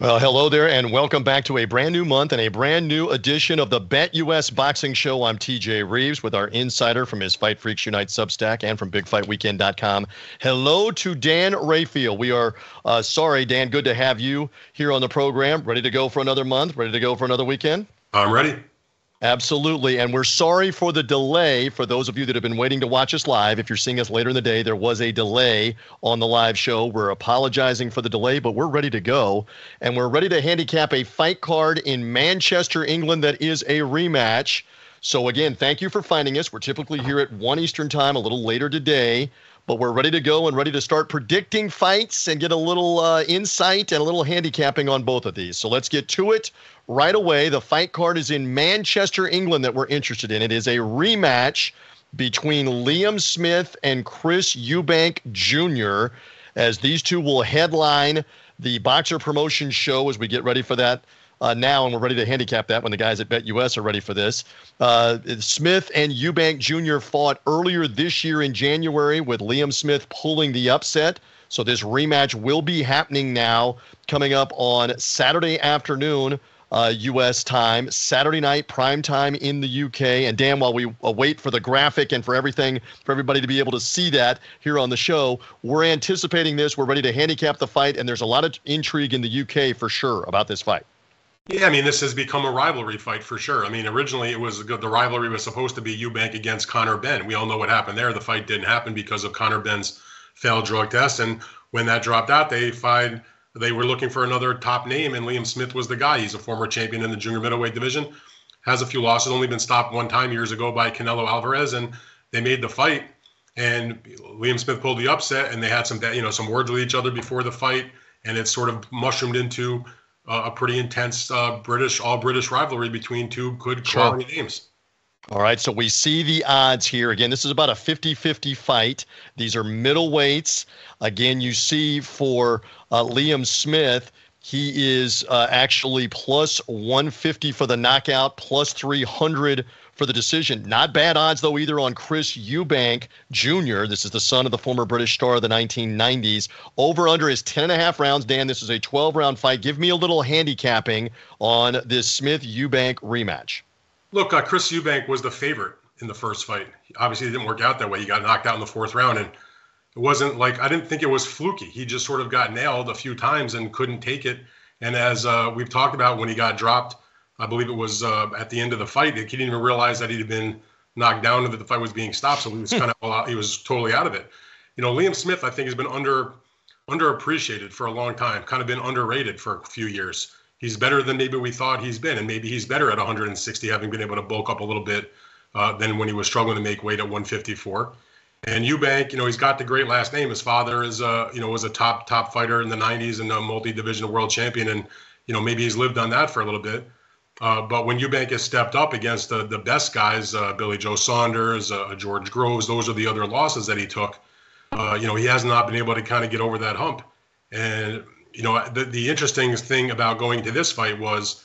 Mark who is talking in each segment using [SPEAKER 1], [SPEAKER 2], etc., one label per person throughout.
[SPEAKER 1] Well, hello there, and welcome back to a brand new month and a brand new edition of the Bet US Boxing Show. I'm TJ Reeves with our insider from his Fight Freaks Unite Substack and from BigFightWeekend.com. Hello to Dan Rafael. We are uh, sorry, Dan. Good to have you here on the program. Ready to go for another month? Ready to go for another weekend?
[SPEAKER 2] I'm ready.
[SPEAKER 1] Absolutely. And we're sorry for the delay for those of you that have been waiting to watch us live. If you're seeing us later in the day, there was a delay on the live show. We're apologizing for the delay, but we're ready to go. And we're ready to handicap a fight card in Manchester, England that is a rematch. So, again, thank you for finding us. We're typically here at 1 Eastern Time, a little later today but we're ready to go and ready to start predicting fights and get a little uh, insight and a little handicapping on both of these. So let's get to it right away. The fight card is in Manchester, England, that we're interested in. It is a rematch between Liam Smith and Chris Eubank Jr., as these two will headline the Boxxer Promotion show as we get ready for that uh, now, and we're ready to handicap that when the guys at BetUS are ready for this. Uh, Smith and Eubank Jr. fought earlier this year in January with Liam Smith pulling the upset. So this rematch will be happening now, coming up on Saturday afternoon. Uh, U.S. time, Saturday night, prime time in the U.K. And Dan, while we wait for the graphic and for everything, for everybody to be able to see that here on the show, we're anticipating this. We're ready to handicap the fight, and there's a lot of intrigue in the U.K. for sure about this fight.
[SPEAKER 2] Yeah, I mean, this has become a rivalry fight for sure. I mean, originally it was the rivalry was supposed to be Eubank against Conor Benn. We all know what happened there. The fight didn't happen because of Conor Benn's failed drug test, and when that dropped out, they find they were looking for another top name, and Liam Smith was the guy. He's a former champion in the junior middleweight division, has a few losses, only been stopped one time years ago by Canelo Alvarez, and they made the fight. And Liam Smith pulled the upset, and they had some you know some words with each other before the fight, and it sort of mushroomed into uh, a pretty intense uh, British, all British rivalry between two good quality sure. names.
[SPEAKER 1] All right, so we see the odds here. Again, this is about a 50 50 fight. These are middleweights. Again, you see for uh, Liam Smith, he is uh, actually plus 150 for the knockout, plus 300 for the decision. Not bad odds, though, either on Chris Eubank Jr. This is the son of the former British star of the 1990s. Over under is 10 and a half rounds. Dan, this is a 12 round fight. Give me a little handicapping on this Smith Eubank rematch.
[SPEAKER 2] Look, uh, Chris Eubank was the favorite in the first fight. Obviously, it didn't work out that way. He got knocked out in the fourth round. And it wasn't like I didn't think it was fluky. He just sort of got nailed a few times and couldn't take it. And as uh, we've talked about, when he got dropped I believe it was uh, at the end of the fight. That he didn't even realize that he'd been knocked down and that the fight was being stopped. So he was kind of he was totally out of it. You know, Liam Smith, I think, has been under underappreciated for a long time, kind of been underrated for a few years. He's better than maybe we thought he's been, and maybe he's better at 160, having been able to bulk up a little bit uh, than when he was struggling to make weight at 154. And Eubank, you know, he's got the great last name. His father is, uh, you know, was a top top fighter in the 90s and a multi-division world champion, and you know maybe he's lived on that for a little bit. Uh, but when Eubank has stepped up against the, the best guys, uh, Billy Joe Saunders, uh, George Groves, those are the other losses that he took. Uh, you know, he has not been able to kind of get over that hump. And, you know, the, the interesting thing about going to this fight was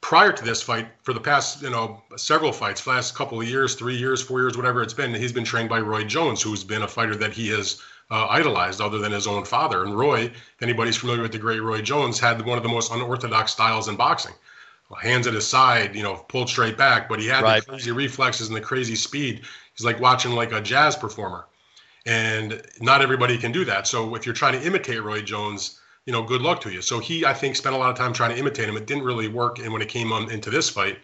[SPEAKER 2] prior to this fight, for the past, you know, several fights, last couple of years, three years, four years, whatever it's been, he's been trained by Roy Jones, who's been a fighter that he has uh, idolized other than his own father. And Roy, if anybody's familiar with the great Roy Jones, had one of the most unorthodox styles in boxing hands at his side, you know, pulled straight back, but he had right. the crazy reflexes and the crazy speed. He's like watching like a jazz performer. And not everybody can do that. So if you're trying to imitate Roy Jones, you know, good luck to you. So he, I think, spent a lot of time trying to imitate him. It didn't really work. And when it came on into this fight,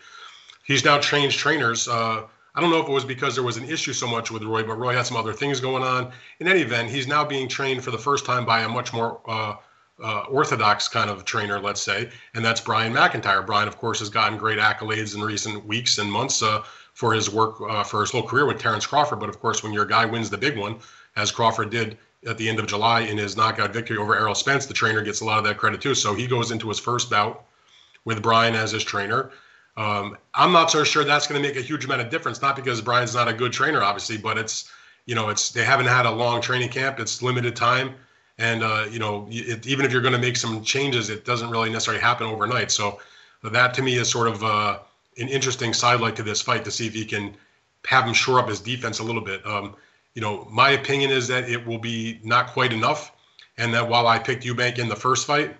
[SPEAKER 2] he's now changed trainers. Uh, I don't know if it was because there was an issue so much with Roy, but Roy had some other things going on. In any event, he's now being trained for the first time by a much more uh, uh, orthodox kind of trainer, let's say, and that's Brian McIntyre. Brian, of course, has gotten great accolades in recent weeks and months uh, for his work uh, for his whole career with Terrence Crawford. But of course, when your guy wins the big one, as Crawford did at the end of July in his knockout victory over Errol Spence, the trainer gets a lot of that credit too. So he goes into his first bout with Brian as his trainer. Um, I'm not so sure that's going to make a huge amount of difference. Not because Brian's not a good trainer, obviously, but it's you know it's they haven't had a long training camp. It's limited time and uh, you know it, even if you're going to make some changes it doesn't really necessarily happen overnight so that to me is sort of uh, an interesting sidelight to this fight to see if he can have him shore up his defense a little bit um, you know my opinion is that it will be not quite enough and that while i picked eubank in the first fight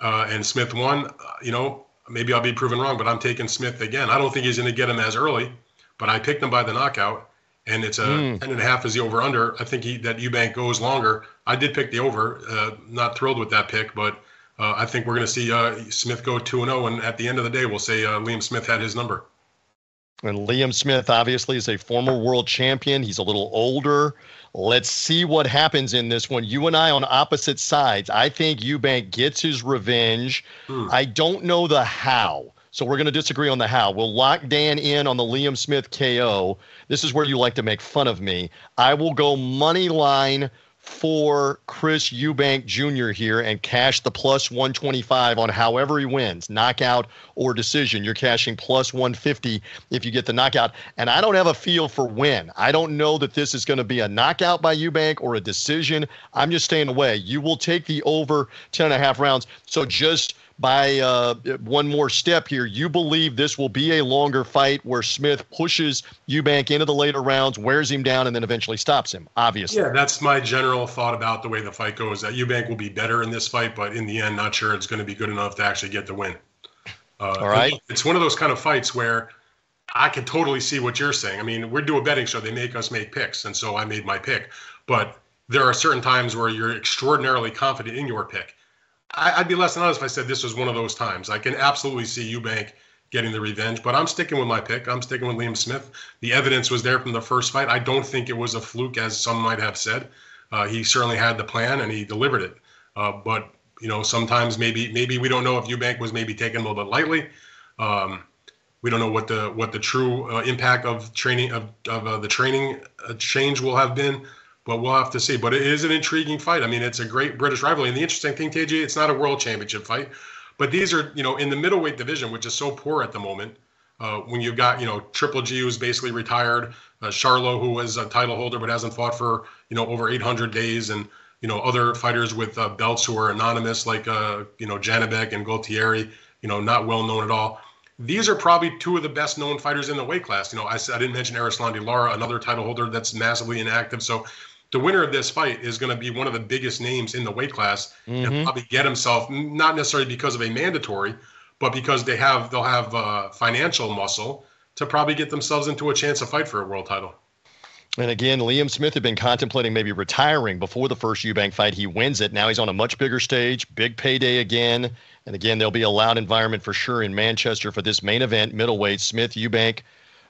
[SPEAKER 2] uh, and Smith won. Uh, you know, maybe I'll be proven wrong, but I'm taking Smith again. I don't think he's going to get him as early, but I picked him by the knockout, and it's a mm. 10 and a half is the over under. I think he, that Eubank goes longer. I did pick the over. Uh, not thrilled with that pick, but uh, I think we're going to see uh, Smith go 2 and 0, and at the end of the day, we'll say uh, Liam Smith had his number.
[SPEAKER 1] And Liam Smith obviously is a former world champion. He's a little older. Let's see what happens in this one. You and I on opposite sides. I think Eubank gets his revenge. Hmm. I don't know the how. So we're going to disagree on the how. We'll lock Dan in on the Liam Smith KO. This is where you like to make fun of me. I will go money line for Chris Eubank Jr. here and cash the plus 125 on however he wins, knockout or decision. You're cashing plus 150 if you get the knockout. And I don't have a feel for when. I don't know that this is going to be a knockout by Eubank or a decision. I'm just staying away. You will take the over 10 and a half rounds. So just – by uh, one more step here. You believe this will be a longer fight where Smith pushes Eubank into the later rounds, wears him down, and then eventually stops him, obviously.
[SPEAKER 2] Yeah, that's my general thought about the way the fight goes that Eubank will be better in this fight, but in the end, not sure it's going to be good enough to actually get the win.
[SPEAKER 1] Uh, All right.
[SPEAKER 2] It's one of those kind of fights where I can totally see what you're saying. I mean, we do a betting show, they make us make picks, and so I made my pick. But there are certain times where you're extraordinarily confident in your pick I, would be less than honest if I said this was one of those times. I can absolutely see Eubank getting the revenge, but I'm sticking with my pick. I'm sticking with Liam Smith. The evidence was there from the first fight. I don't think it was a fluke, as some might have said. Uh, he certainly had the plan and he delivered it. Uh, but you know, sometimes maybe maybe we don't know if Eubank was maybe taken a little bit lightly. Um, we don't know what the what the true uh, impact of training of, of uh, the training uh, change will have been but we'll have to see. But it is an intriguing fight. I mean, it's a great British rivalry. And the interesting thing, TJ, it's not a world championship fight, but these are, you know, in the middleweight division, which is so poor at the moment. Uh, when you've got, you know, Triple G who's basically retired, uh, Charlo who was a title holder but hasn't fought for, you know, over 800 days, and you know other fighters with uh, belts who are anonymous like, uh, you know, Janibek and Gualtieri, you know, not well known at all these are probably two of the best known fighters in the weight class. You know, I, I didn't mention Erislandy Lara, another title holder that's massively inactive. So the winner of this fight is going to be one of the biggest names in the weight class mm-hmm. and probably get himself not necessarily because of a mandatory, but because they have they'll have uh, financial muscle to probably get themselves into a chance to fight for a world title.
[SPEAKER 1] And again, Liam Smith had been contemplating maybe retiring before the first Eubank fight. He wins it. Now he's on a much bigger stage, big payday again. And again, there'll be a loud environment for sure in Manchester for this main event, middleweight Smith Eubank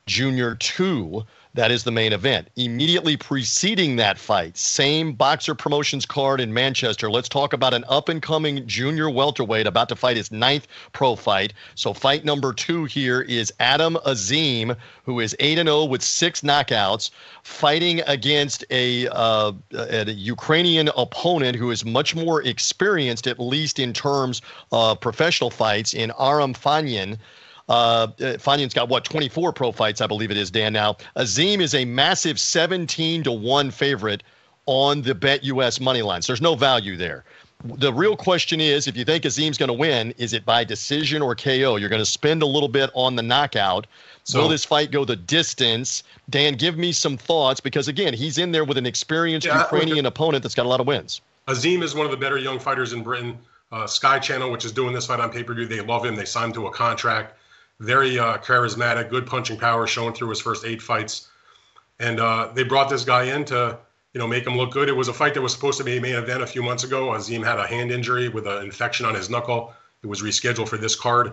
[SPEAKER 1] Jr. 2 that is the main event. Immediately preceding that fight, same Boxxer promotions card in Manchester. Let's talk about an up and coming junior welterweight about to fight his ninth pro fight. So, fight number two here is Adam Azim, who is 8 0 with six knockouts, fighting against a, uh, a Ukrainian opponent who is much more experienced, at least in terms of professional fights, in Aram Fanyan. Uh, Fanyan's got what 24 pro fights, I believe it is. Dan now. Azim is a massive 17 to one favorite on the Bet US money line. So there's no value there. The real question is, if you think Azim's going to win, is it by decision or KO? You're going to spend a little bit on the knockout. So, Will this fight go the distance? Dan, give me some thoughts because again, he's in there with an experienced yeah, Ukrainian opponent that's got a lot of wins.
[SPEAKER 2] Azim is one of the better young fighters in Britain. Uh, Sky Channel, which is doing this fight on pay per view, they love him. They signed him to a contract very uh, charismatic, good punching power shown through his first eight fights. And uh, they brought this guy in to, you know, make him look good. It was a fight that was supposed to be a main event a few months ago. Azim had a hand injury with an infection on his knuckle. It was rescheduled for this card.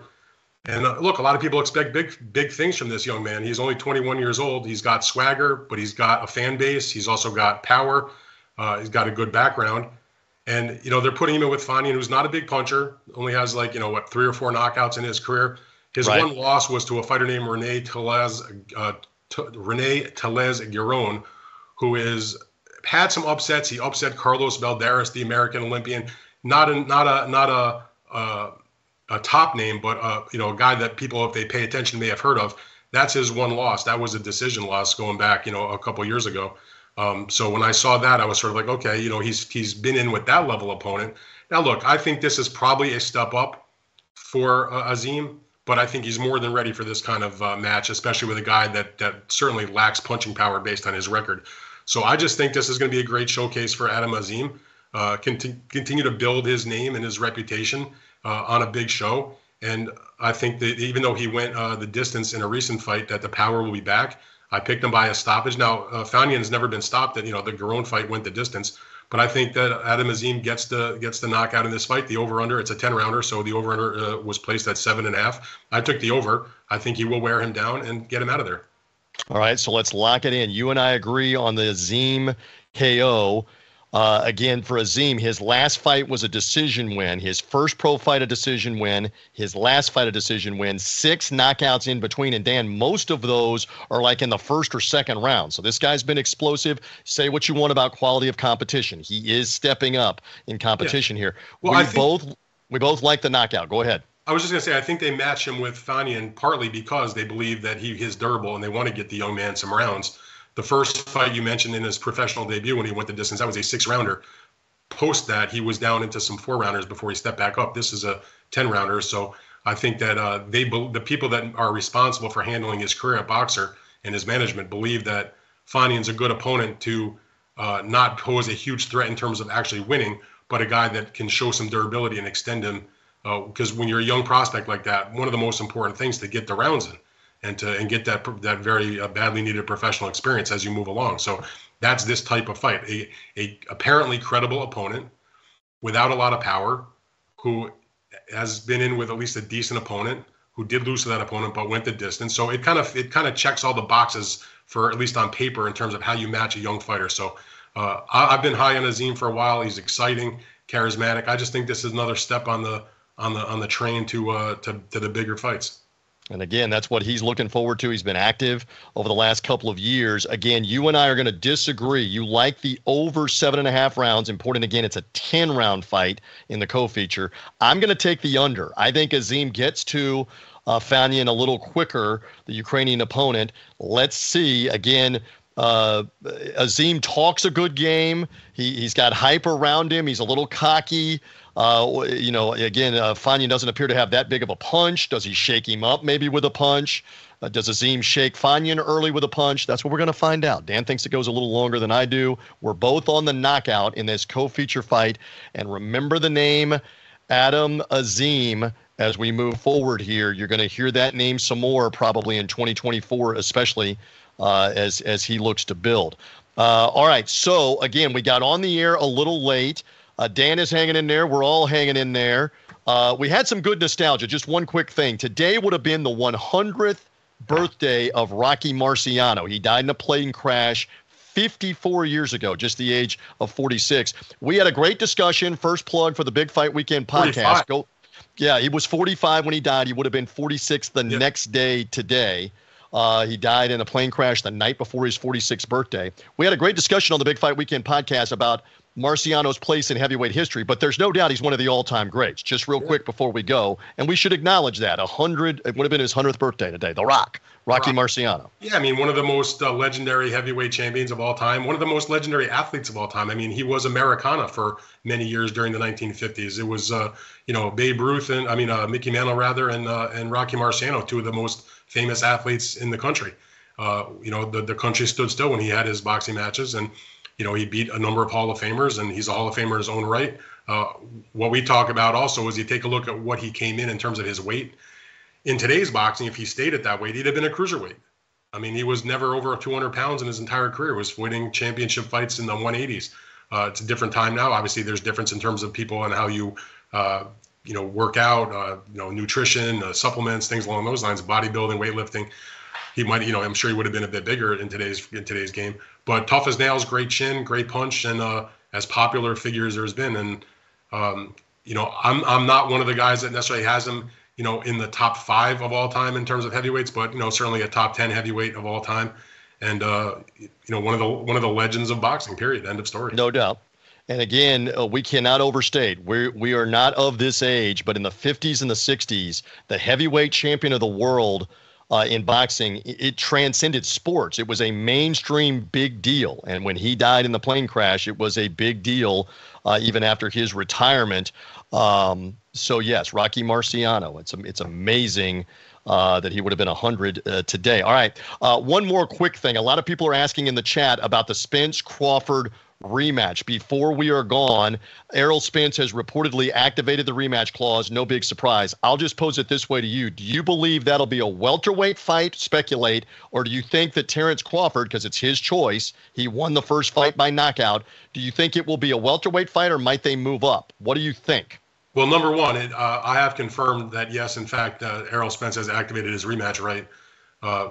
[SPEAKER 2] And uh, look, a lot of people expect big, big things from this young man. He's only 21 years old. He's got swagger, but he's got a fan base. He's also got power. Uh, he's got a good background. And you know they're putting him in with Fanyan, who's not a big puncher. Only has like you know what three or four knockouts in his career. His right. one loss was to a fighter named Rene Tellez, uh, T- Rene Tellez Giron, who is had some upsets. He upset Carlos Balderas, the American Olympian. Not a not a not a uh, a top name, but uh, you know a guy that people, if they pay attention, may have heard of. That's his one loss. That was a decision loss going back, you know, a couple years ago. Um, so when I saw that, I was sort of like, okay, you know, he's he's been in with that level opponent. Now look, I think this is probably a step up for uh, Azim but I think he's more than ready for this kind of uh, match, especially with a guy that that certainly lacks punching power based on his record. So I just think this is going to be a great showcase for Adam Azim. Uh, continue to build his name and his reputation. uh, on a big show. And I think that even though he went uh, the distance in a recent fight, that the power will be back. I picked him by a stoppage. Now, uh, has never been stopped. That you know the Garone fight went the distance, but I think that Adam Azim gets the gets the knockout in this fight. The over under it's a ten rounder, so the over under uh, was placed at seven and a half. I took the over. I think he will wear him down and get him out of there.
[SPEAKER 1] All right, so let's lock it in. You and I agree on the Azim KO. Uh, again, for Azim, his last fight was a decision win. His first pro fight, a decision win. His last fight, a decision win. Six knockouts in between. And Dan, most of those are like in the first or second round. So this guy's been explosive. Say what you want about quality of competition. He is stepping up in competition yeah. here. Well, we I think, both we both like the knockout. Go ahead.
[SPEAKER 2] I was just gonna say I think they match him with Fanyan partly because they believe that he is durable and they want to get the young man some rounds. The first fight you mentioned in his professional debut when he went the distance, that was a six rounder. Post that, he was down into some four rounders before he stepped back up. This is a 10 rounder. So I think that uh, they the people that are responsible for handling his career at Boxxer and his management believe that Fanyan's a good opponent to uh, not pose a huge threat in terms of actually winning, but a guy that can show some durability and extend him. Because uh, when you're a young prospect like that, one of the most important things to get the rounds in and to and get that that very uh, badly needed professional experience as you move along. So that's this type of fight. A, a apparently credible opponent without a lot of power who has been in with at least a decent opponent who did lose to that opponent but went the distance. So it kind of it kind of checks all the boxes for at least on paper in terms of how you match a young fighter. So uh, I, have been high on Azim for a while. He's exciting, charismatic. I just think this is another step on the on the on the train to uh, to to the bigger fights.
[SPEAKER 1] And again, that's what he's looking forward to. He's been active over the last couple of years. Again, you and I are going to disagree. You like the over seven and a half rounds. Important again, it's a 10 round fight in the co feature. I'm going to take the under. I think Azim gets to uh, Fanyan a little quicker, the Ukrainian opponent. Let's see. Again, uh, Azim talks a good game. He, he's got hype around him. He's a little cocky. Uh, you know, again, uh, doesn't appear to have that big of a punch. Does he shake him up maybe with a punch? Uh, does Azim shake Fanyan early with a punch? That's what we're going to find out. Dan thinks it goes a little longer than I do. We're both on the knockout in this co-feature fight. And remember the name Adam Azim as we move forward here. You're going to hear that name some more probably in 2024, especially uh, as as he looks to build. Uh, all right. So again, we got on the air a little late. Uh, Dan is hanging in there. We're all hanging in there. Uh, we had some good nostalgia. Just one quick thing. Today would have been the 100th birthday of Rocky Marciano. He died in a plane crash 54 years ago, just the age of 46. We had a great discussion. First plug for the Big Fight Weekend podcast. 45. Go. Yeah, he was 45 when he died. He would have been 46 the yep. next day today. Uh, he died in a plane crash the night before his 46th birthday. We had a great discussion on the Big Fight Weekend podcast about Marciano's place in heavyweight history, but there's no doubt he's one of the all-time greats. Just real quick before we go, and we should acknowledge that a hundred it would have been his hundredth birthday today. The Rock, Rocky Rock. Marciano.
[SPEAKER 2] Yeah, I mean one of the most uh, legendary heavyweight champions of all time, one of the most legendary athletes of all time. I mean he was Americana for many years during the 1950s. It was uh, you know Babe Ruth and I mean uh, Mickey Mantle rather and uh, and Rocky Marciano, two of the most famous athletes in the country. Uh, you know the the country stood still when he had his boxing matches and you know, he beat a number of Hall of Famers, and he's a Hall of Famer in his own right. Uh, what we talk about also is you take a look at what he came in in terms of his weight. In today's boxing, if he stayed at that weight, he'd have been a cruiserweight. I mean, he was never over 200 pounds in his entire career. He was winning championship fights in the 180s. Uh, it's a different time now. Obviously, there's difference in terms of people and how you, uh, you know, work out, uh, you know, nutrition, uh, supplements, things along those lines, bodybuilding, weightlifting he might, you know, I'm sure he would have been a bit bigger in today's in today's game. But tough as nails, great chin, great punch, and uh, as popular a figure as there's been. And um, you know, I'm I'm not one of the guys that necessarily has him, you know, in the top five of all time in terms of heavyweights, but you know, certainly a top ten heavyweight of all time. And uh, you know, one of the one of the legends of boxing. Period. End of story.
[SPEAKER 1] No doubt. And again, uh, we cannot overstate. We we are not of this age, but in the 50s and the 60s, the heavyweight champion of the world uh, in boxing, it, it, transcended sports. It was a mainstream big deal. And when he died in the plane crash, it was a big deal uh, even after his retirement. Um, so, yes, Rocky Marciano. It's, it's amazing. Uh, that he would have been 100 uh, today. All right. Uh, one more quick thing. A lot of people are asking in the chat about the Spence Crawford rematch. Before we are gone, Errol Spence has reportedly activated the rematch clause. No big surprise. I'll just pose it this way to you. Do you believe that'll be a welterweight fight? Speculate. Or do you think that Terrence Crawford, because it's his choice, he won the first fight by knockout, do you think it will be a welterweight fight or might they move up? What do you think?
[SPEAKER 2] Well, number one, it, uh, I have confirmed that yes, in fact, uh, Errol Spence has activated his rematch right. Uh,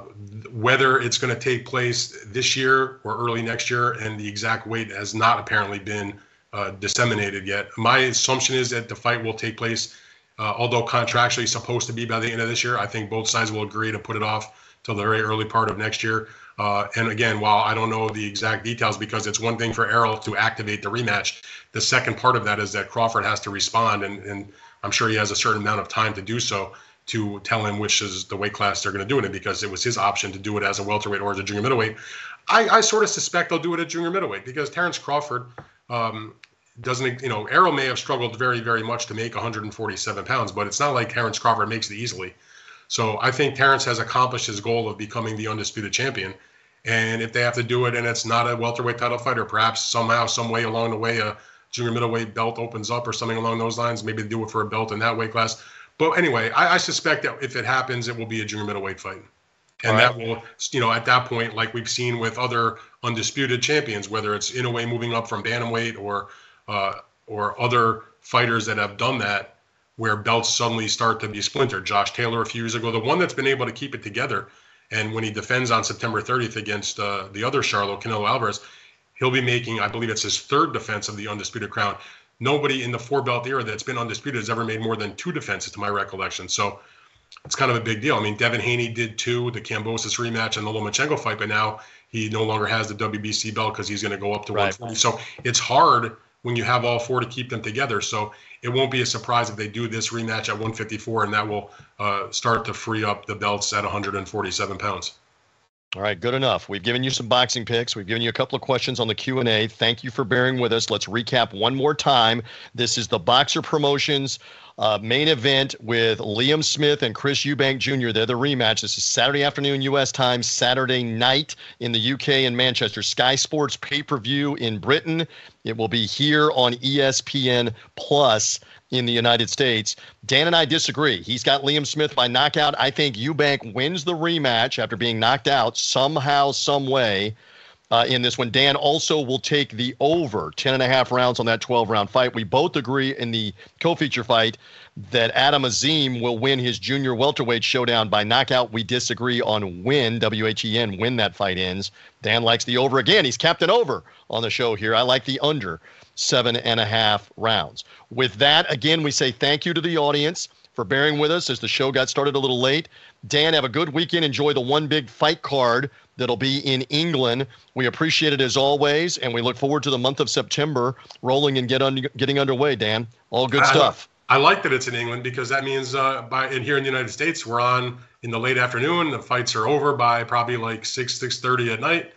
[SPEAKER 2] whether it's going to take place this year or early next year, and the exact weight has not apparently been uh, disseminated yet. My assumption is that the fight will take place, uh, although contractually supposed to be by the end of this year. I think both sides will agree to put it off till the very early part of next year. Uh, and again, while I don't know the exact details, because it's one thing for Errol to activate the rematch, the second part of that is that Crawford has to respond, and, and I'm sure he has a certain amount of time to do so to tell him which is the weight class they're going to do it in because it was his option to do it as a welterweight or as a junior middleweight. I, I sort of suspect they'll do it at junior middleweight because Terrence Crawford um, doesn't, you know, Errol may have struggled very, very much to make 147 pounds, but it's not like Terrence Crawford makes it easily. So I think Terrence has accomplished his goal of becoming the undisputed champion. And if they have to do it and it's not a welterweight title fight, or perhaps somehow, some way along the way, a junior middleweight belt opens up or something along those lines, maybe they do it for a belt in that weight class. But anyway, I, I, suspect that if it happens, it will be a junior middleweight fight. And right. that will, you know, at that point, like we've seen with other undisputed champions, whether it's in a way moving up from bantamweight or uh, or other fighters that have done that, where belts suddenly start to be splintered. Josh Taylor a few years ago, the one that's been able to keep it together, and when he defends on September 30th against uh, the other Charlo, Canelo Alvarez, he'll be making, I believe it's his third defense of the undisputed crown nobody in the four belt era that's been undisputed has ever made more than two defenses, to my recollection. So it's kind of a big deal. I mean, Devin Haney did two, the Kambosos rematch and the Lomachenko fight, but now he no longer has the WBC belt because he's going to go up to right. 140. So it's hard when you have all four to keep them together. So it won't be a surprise if they do this rematch at 154, and that will uh, start to free up the belts at 147 pounds.
[SPEAKER 1] All right, good enough. We've given you some boxing picks. We've given you a couple of questions on the Q&A. Thank you for bearing with us. Let's recap one more time. This is the Boxxer Promotions uh, main event with Liam Smith and Chris Eubank Jr. They're the rematch. This is Saturday afternoon U.S. time, Saturday night in the UK in Manchester. Sky Sports pay-per-view in Britain. It will be here on ESPN Plus in the United States. Dan and I disagree. He's got Liam Smith by knockout. I think Eubank wins the rematch after being knocked out somehow, some way. Uh, in this one. Dan also will take the over 10 and a half rounds on that 12 round fight. We both agree in the co feature fight that Adam Azim will win his junior welterweight showdown by knockout. We disagree on when, W H E N, when that fight ends. Dan likes the over again. He's captain over on the show here. I like the under seven and a half rounds. With that, again, we say thank you to the audience for bearing with us as the show got started a little late. Dan, have a good weekend. Enjoy the one big fight card that'll be in England. We appreciate it as always, and we look forward to the month of September rolling and get un- getting underway. Dan, all good I, stuff.
[SPEAKER 2] I like that it's in England because that means uh, by in here in the United States we're on in the late afternoon. The fights are over by probably like six six thirty at night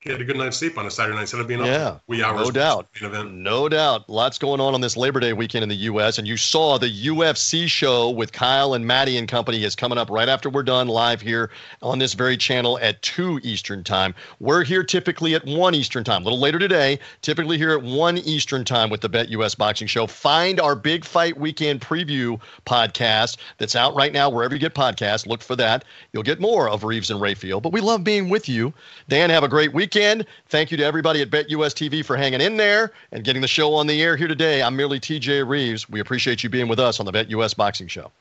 [SPEAKER 2] he had a good night's sleep on a Saturday night instead of being
[SPEAKER 1] yeah, up wee hours. No doubt. No doubt. Lots going on on this Labor Day weekend in the U.S. And you saw the UFC show with Kyle and Maddie and company is coming up right after we're done live here on this very channel at 2 Eastern Time. We're here typically at 1 Eastern Time, a little later today, typically here at 1 Eastern Time with the Bet US Boxing Show. Find our Big Fight Weekend preview podcast that's out right now wherever you get podcasts. Look for that. You'll get more of Reeves and Rafael. But we love being with you. Dan, have a great week weekend. Thank you to everybody at BetUS TV for hanging in there and getting the show on the air here today. I'm merely TJ Reeves. We appreciate you being with us on the BetUS Boxing Show.